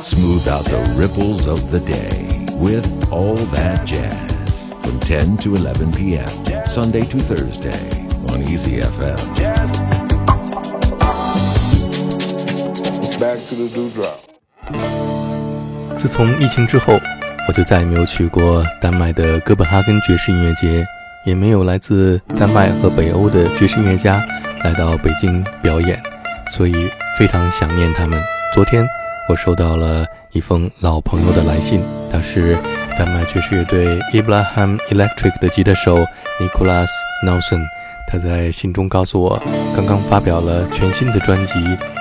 Smooth out the ripples of the day with all that jazz from 10 to 11 p.m. Sunday to Thursday on Easy FM. Back to the dewdrop. 自从疫情之后，我就再也没有去过丹麦的哥本哈根爵士音乐节，也没有来自丹麦和北欧的爵士音乐家来到北京表演，所以非常想念他们。昨天我收到了一封老朋友的来信，他是丹麦爵士乐队 Ibrahim Electric 的吉他手 Nicholas Nelson。他在信中告诉我，刚刚发表了全新的专辑，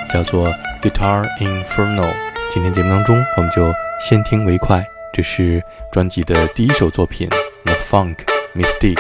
叫做《Guitar Inferno》。今天节目当中，我们就先听为快。这是专辑的第一首作品，《The Funk Mystique》。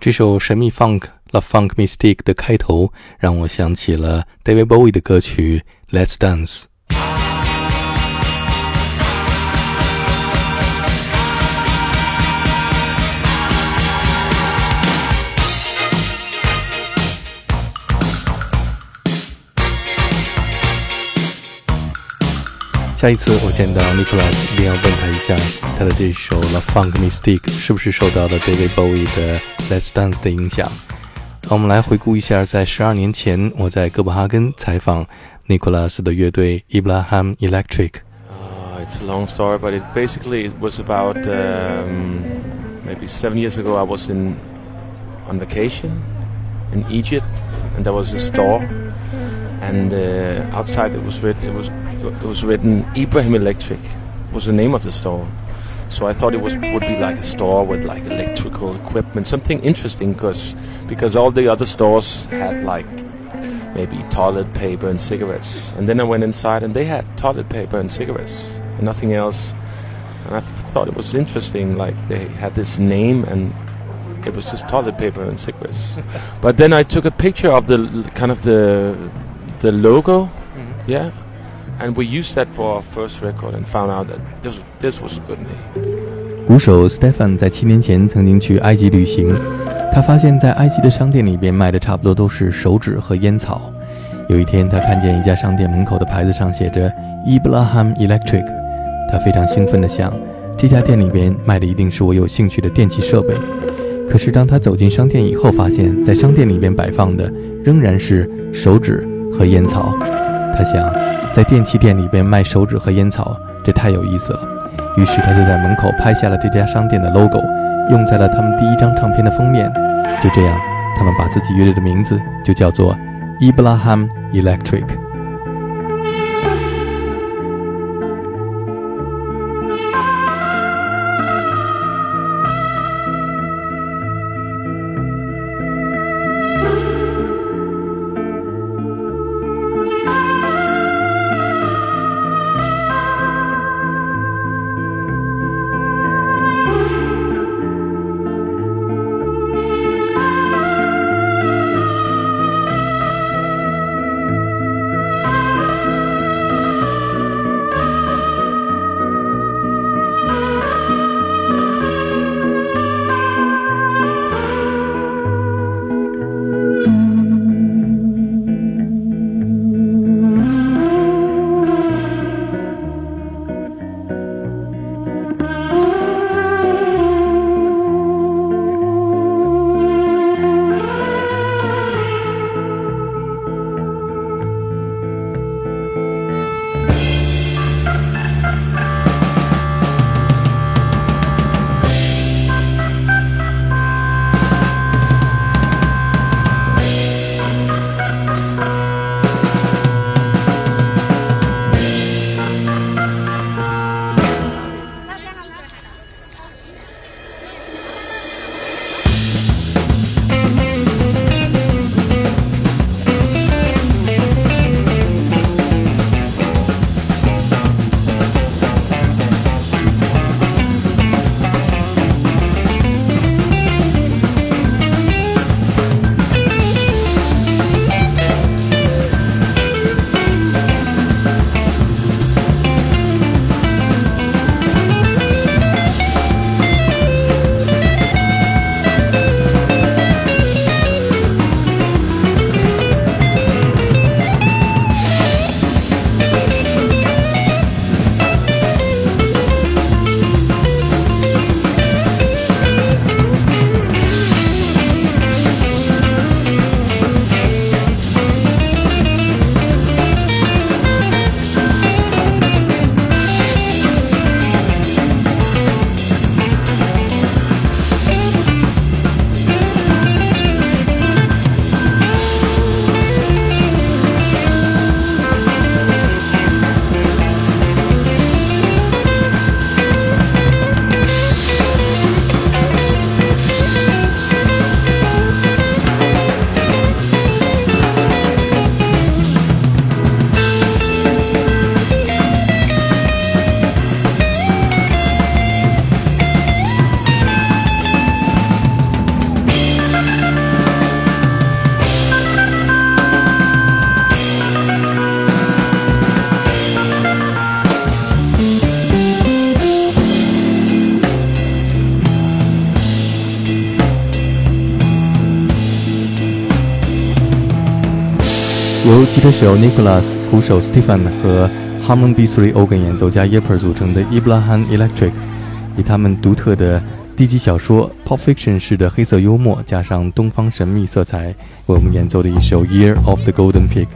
这首神秘 funk La Funk Mystique 的开头让我想起了 David Bowie 的歌曲《Let's Dance》。下一次我见到 Nicholas，一定要问他一下，他的这首《The Funk Mystique》是不是受到了 David Bowie 的《Let's Dance》的影响？我们来回顾一下，在十二年前，我在哥本哈根采访 Nicholas 的乐队 Ibrahim Electric。Uh, it's a long story, but it basically it was about um, maybe seven years ago. I was in on vacation in Egypt, and there was a store, and uh, outside it was written, it was it was written Ibrahim Electric was the name of the store. So I thought it was would be like a store with like electrical equipment, something interesting, because because all the other stores had like maybe toilet paper and cigarettes. And then I went inside and they had toilet paper and cigarettes, and nothing else. And I thought it was interesting, like they had this name and it was just toilet paper and cigarettes. but then I took a picture of the kind of the the logo, yeah, and we used that for our first record and found out that this this was a good name. 鼓手 Stefan 在七年前曾经去埃及旅行，他发现，在埃及的商店里边卖的差不多都是手纸和烟草。有一天，他看见一家商店门口的牌子上写着 Ibrahim Electric，他非常兴奋地想，这家店里边卖的一定是我有兴趣的电器设备。可是当他走进商店以后，发现，在商店里边摆放的仍然是手纸和烟草。他想，在电器店里边卖手纸和烟草，这太有意思了。于是他就在门口拍下了这家商店的 logo，用在了他们第一张唱片的封面。就这样，他们把自己乐队的名字就叫做 Ibrahim Electric。由吉他手 Nicholas、鼓手 Stephen 和 Harmon B3 organ 演奏家 Yepper 组成的 Ibrahim Electric，以他们独特的低级小说 Pop Fiction 式的黑色幽默，加上东方神秘色彩，为我们演奏的一首 Year of the Golden Pig。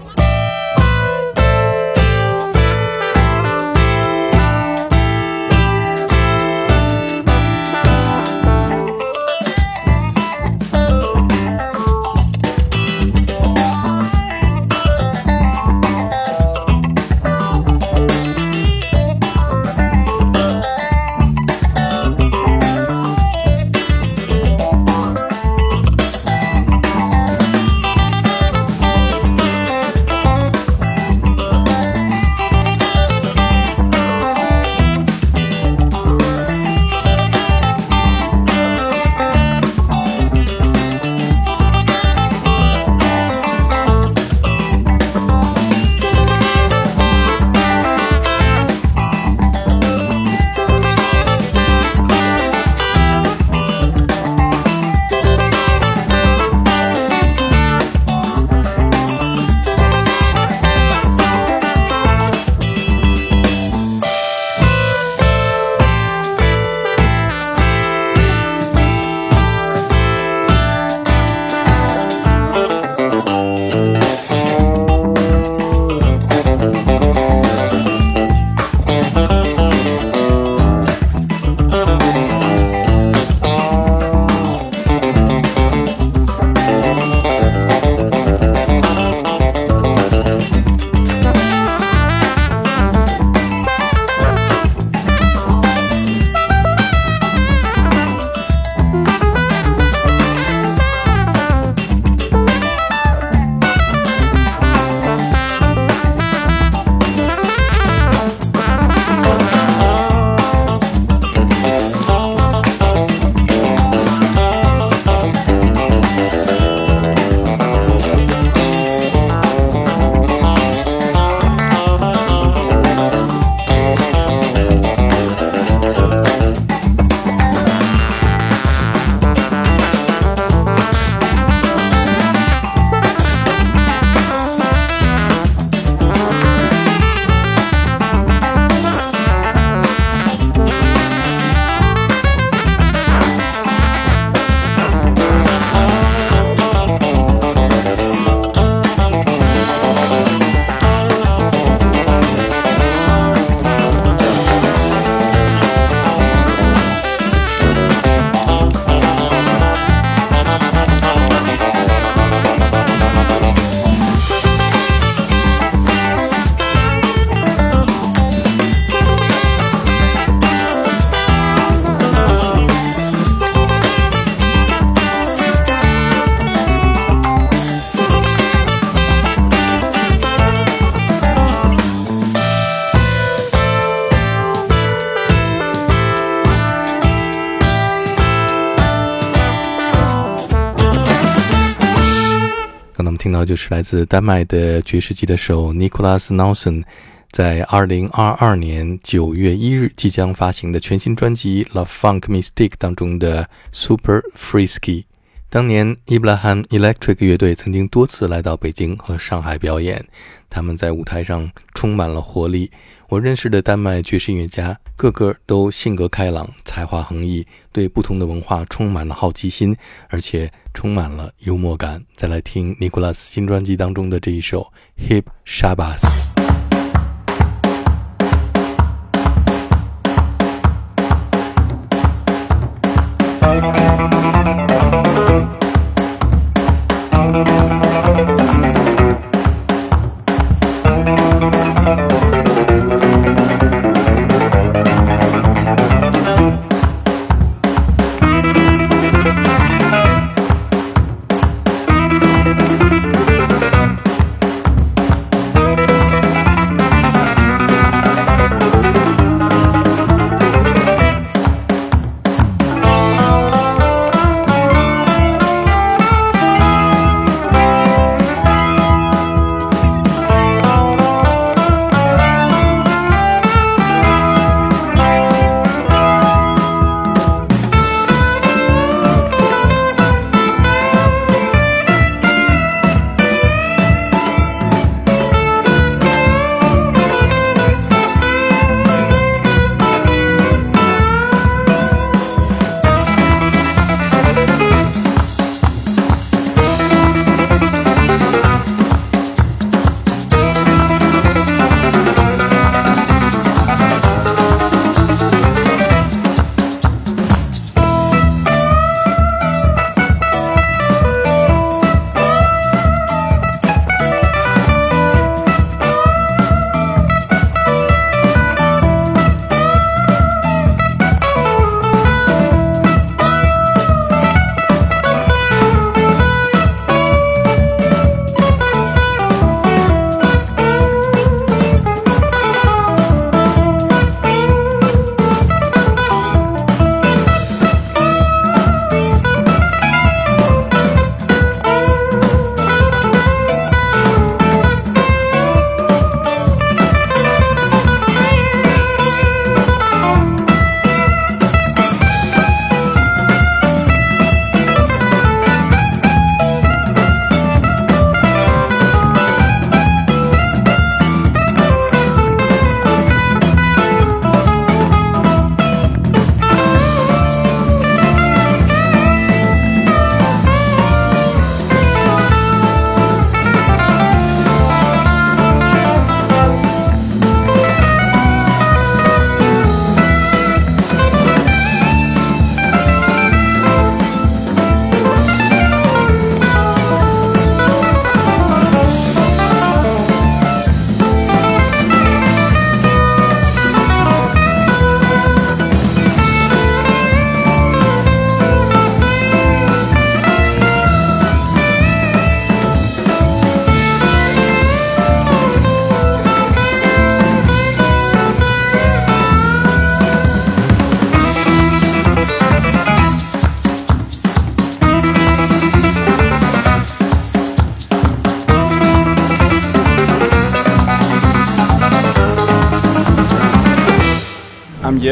就是来自丹麦的爵士吉他手 Nicholas Nelson，在二零二二年九月一日即将发行的全新专辑《The Funk Mystique》当中的 Super Frisky。当年 Ibrahim Electric 乐队曾经多次来到北京和上海表演，他们在舞台上充满了活力。我认识的丹麦爵士音乐家，个个都性格开朗、才华横溢，对不同的文化充满了好奇心，而且充满了幽默感。再来听尼古拉斯新专辑当中的这一首《Hip Shabbos》。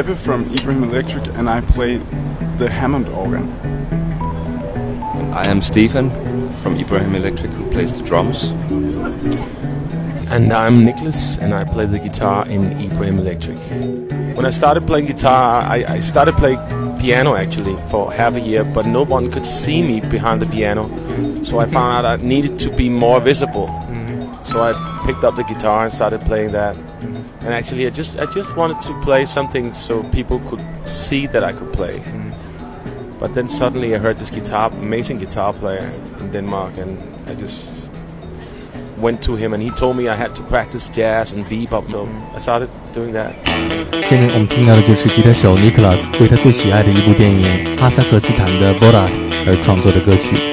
Jeppe from Ibrahim Electric, and I play the Hammond organ. I am Stefan from Ibrahim Electric, who plays the drums. And I'm Nicholas, and I play the guitar in Ibrahim Electric. When I started playing guitar, I, I started playing piano actually for half a year, but no one could see me behind the piano. So I found out I needed to be more visible. Mm-hmm. So I picked up the guitar and started playing that. And actually, I just I just wanted to play something so people could see that I could play. But then suddenly I heard this guitar, amazing guitar player in Denmark, and I just went to him and he told me I had to practice jazz and bebop. So I started doing that. 下面我们听到的就是吉他手 Nicholas 为他最喜爱的一部电影《哈萨克斯坦的 Borat》而创作的歌曲。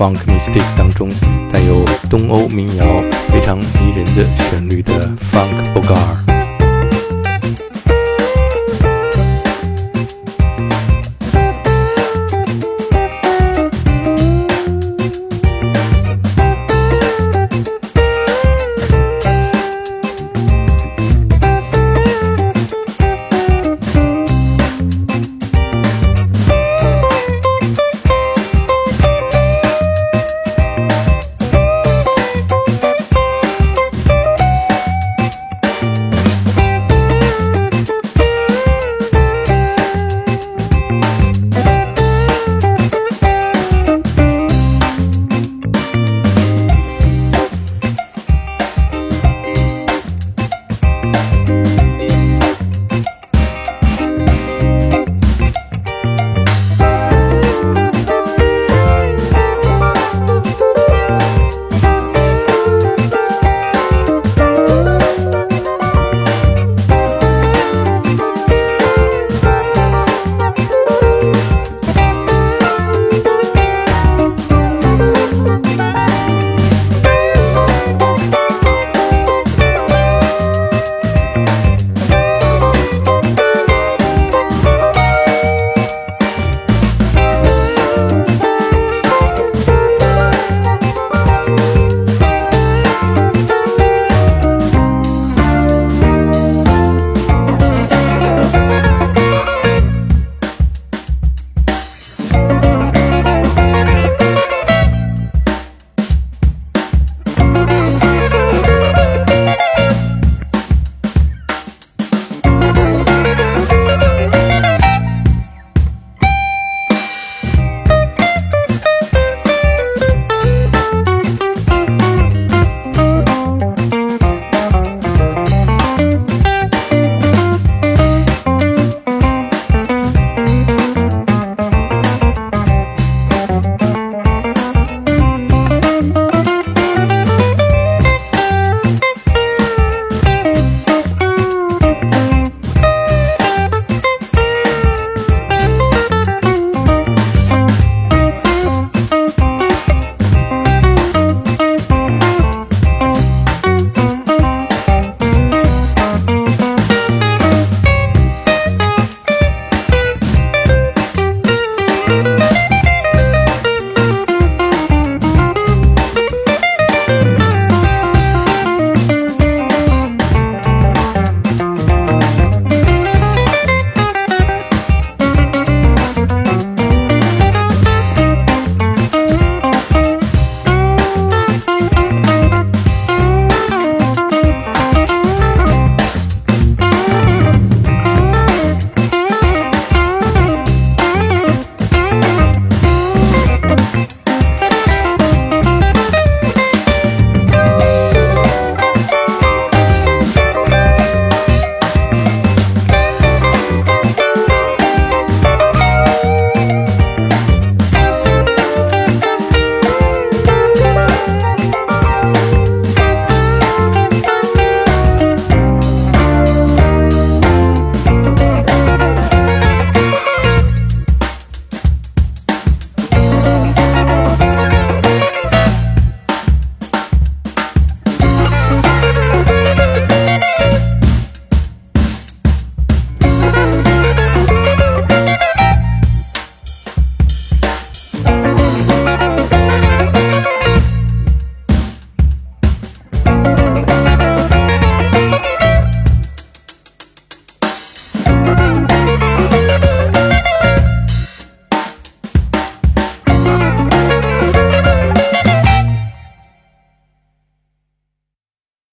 Funk Mystic》当中带有东欧民谣非常迷人的旋律的 Funk Bogar。